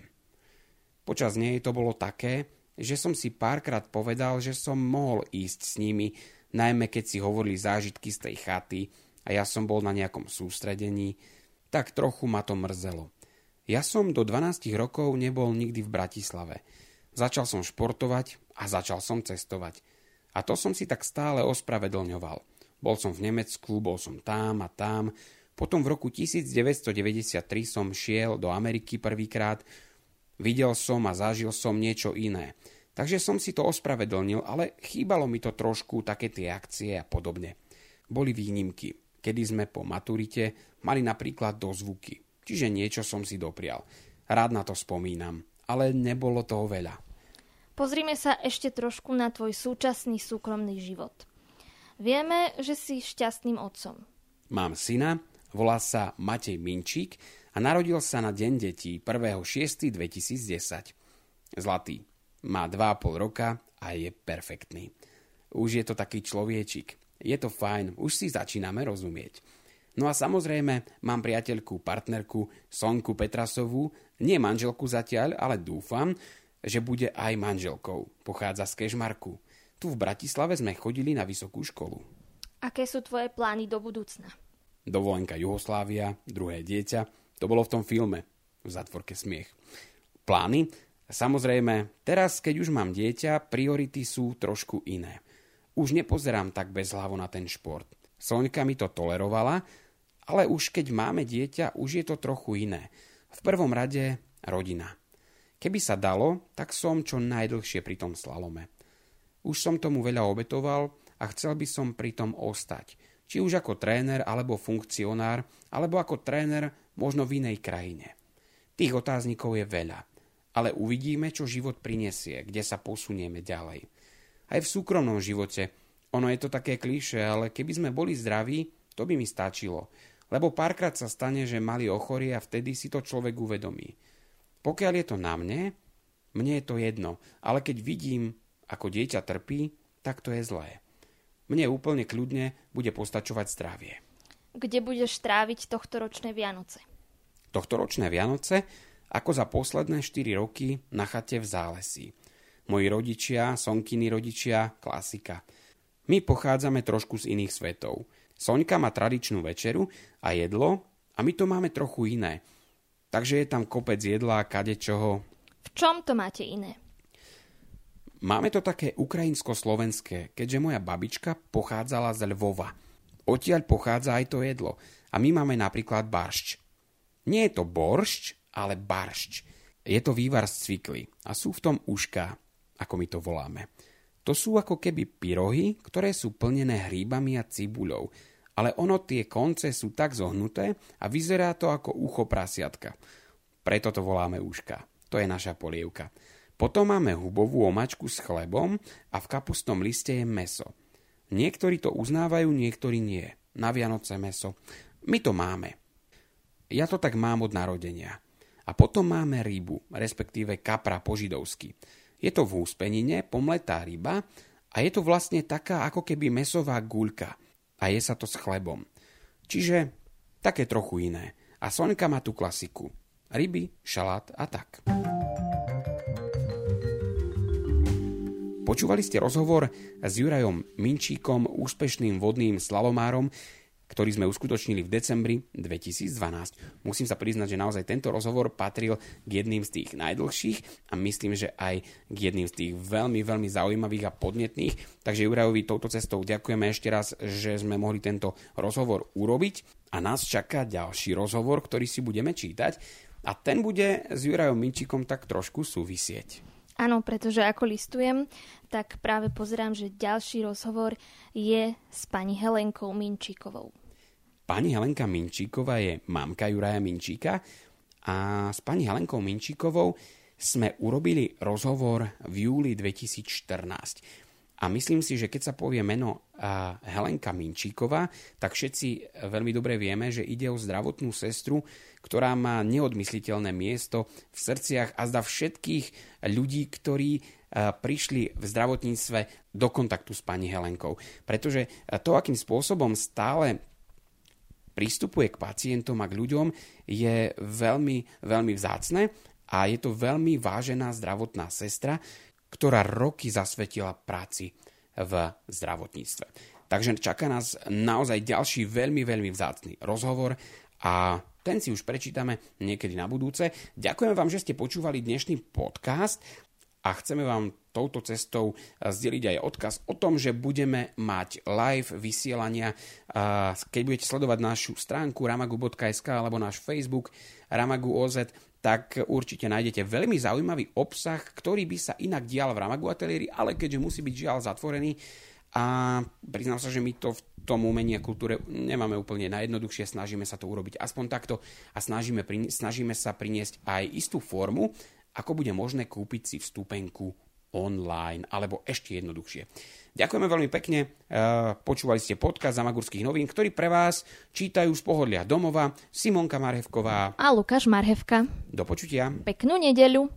Počas nej to bolo také, že som si párkrát povedal, že som mohol ísť s nimi, najmä keď si hovorili zážitky z tej chaty a ja som bol na nejakom sústredení, tak trochu ma to mrzelo. Ja som do 12 rokov nebol nikdy v Bratislave. Začal som športovať a začal som cestovať. A to som si tak stále ospravedlňoval. Bol som v Nemecku, bol som tam a tam. Potom v roku 1993 som šiel do Ameriky prvýkrát. Videl som a zažil som niečo iné. Takže som si to ospravedlnil, ale chýbalo mi to trošku také tie akcie a podobne. Boli výnimky kedy sme po maturite mali napríklad dozvuky. Čiže niečo som si doprial. Rád na to spomínam, ale nebolo toho veľa. Pozrime sa ešte trošku na tvoj súčasný súkromný život. Vieme, že si šťastným otcom. Mám syna, volá sa Matej Minčík a narodil sa na deň detí 1.6.2010. Zlatý. Má 2,5 roka a je perfektný. Už je to taký človečik je to fajn, už si začíname rozumieť. No a samozrejme mám priateľku, partnerku Sonku Petrasovú, nie manželku zatiaľ, ale dúfam, že bude aj manželkou. Pochádza z Kešmarku. Tu v Bratislave sme chodili na vysokú školu. Aké sú tvoje plány do budúcna? Dovolenka Juhoslávia, druhé dieťa. To bolo v tom filme, v zatvorke Smiech. Plány? Samozrejme, teraz, keď už mám dieťa, priority sú trošku iné. Už nepozerám tak bez hlavu na ten šport. Soňka mi to tolerovala, ale už keď máme dieťa, už je to trochu iné. V prvom rade rodina. Keby sa dalo, tak som čo najdlhšie pri tom slalome. Už som tomu veľa obetoval a chcel by som pri tom ostať. Či už ako tréner alebo funkcionár, alebo ako tréner možno v inej krajine. Tých otáznikov je veľa, ale uvidíme, čo život prinesie, kde sa posunieme ďalej aj v súkromnom živote. Ono je to také kliše, ale keby sme boli zdraví, to by mi stačilo. Lebo párkrát sa stane, že mali ochorie a vtedy si to človek uvedomí. Pokiaľ je to na mne, mne je to jedno, ale keď vidím, ako dieťa trpí, tak to je zlé. Mne úplne kľudne bude postačovať zdravie. Kde budeš tráviť tohtoročné Vianoce? Tohtoročné Vianoce ako za posledné 4 roky na chate v Zálesí. Moji rodičia, Sonkiny rodičia, klasika. My pochádzame trošku z iných svetov. Soňka má tradičnú večeru a jedlo a my to máme trochu iné. Takže je tam kopec jedla, kadečoho. V čom to máte iné? Máme to také ukrajinsko-slovenské, keďže moja babička pochádzala z Lvova. Odtiaľ pochádza aj to jedlo. a my máme napríklad baršč. Nie je to boršč, ale baršč. Je to vývar z cvikly a sú v tom uška, ako my to voláme. To sú ako keby pyrohy, ktoré sú plnené hríbami a cibuľou, ale ono tie konce sú tak zohnuté a vyzerá to ako ucho prasiatka. Preto to voláme uška. To je naša polievka. Potom máme hubovú omačku s chlebom a v kapustnom liste je meso. Niektorí to uznávajú, niektorí nie. Na Vianoce meso. My to máme. Ja to tak mám od narodenia. A potom máme rybu, respektíve kapra po židovsky. Je to v úspenine, pomletá ryba a je to vlastne taká ako keby mesová guľka a je sa to s chlebom. Čiže také trochu iné. A Sonika má tú klasiku. Ryby, šalát a tak. Počúvali ste rozhovor s Jurajom Minčíkom, úspešným vodným slalomárom, ktorý sme uskutočnili v decembri 2012. Musím sa priznať, že naozaj tento rozhovor patril k jedným z tých najdlhších a myslím, že aj k jedným z tých veľmi, veľmi zaujímavých a podnetných. Takže Jurajovi touto cestou ďakujeme ešte raz, že sme mohli tento rozhovor urobiť a nás čaká ďalší rozhovor, ktorý si budeme čítať a ten bude s Jurajom Minčikom tak trošku súvisieť. Áno, pretože ako listujem, tak práve pozerám, že ďalší rozhovor je s pani Helenkou Minčíkovou. Pani Helenka Minčíková je mamka Juraja Minčíka a s pani Helenkou Minčíkovou sme urobili rozhovor v júli 2014. A myslím si, že keď sa povie meno Helenka Minčíková, tak všetci veľmi dobre vieme, že ide o zdravotnú sestru, ktorá má neodmysliteľné miesto v srdciach a zda všetkých ľudí, ktorí prišli v zdravotníctve do kontaktu s pani Helenkou. Pretože to, akým spôsobom stále prístupuje k pacientom a k ľuďom je veľmi, veľmi vzácne a je to veľmi vážená zdravotná sestra, ktorá roky zasvetila práci v zdravotníctve. Takže čaká nás naozaj ďalší veľmi, veľmi vzácný rozhovor a ten si už prečítame niekedy na budúce. Ďakujem vám, že ste počúvali dnešný podcast a chceme vám touto cestou zdeliť aj odkaz o tom, že budeme mať live vysielania. Keď budete sledovať našu stránku ramagu.sk alebo náš Facebook ramagu.oz, tak určite nájdete veľmi zaujímavý obsah, ktorý by sa inak dial v Ramagu ateliéri, ale keďže musí byť žiaľ zatvorený, a priznám sa, že my to v tom umení a kultúre nemáme úplne najjednoduchšie, snažíme sa to urobiť aspoň takto a snažíme, snažíme sa priniesť aj istú formu, ako bude možné kúpiť si vstupenku online, alebo ešte jednoduchšie. Ďakujeme veľmi pekne, e, počúvali ste podcast Zamagurských novín, ktorý pre vás čítajú z pohodlia domova Simonka Marhevková a Lukáš Marhevka. Do počutia. Peknú nedeľu.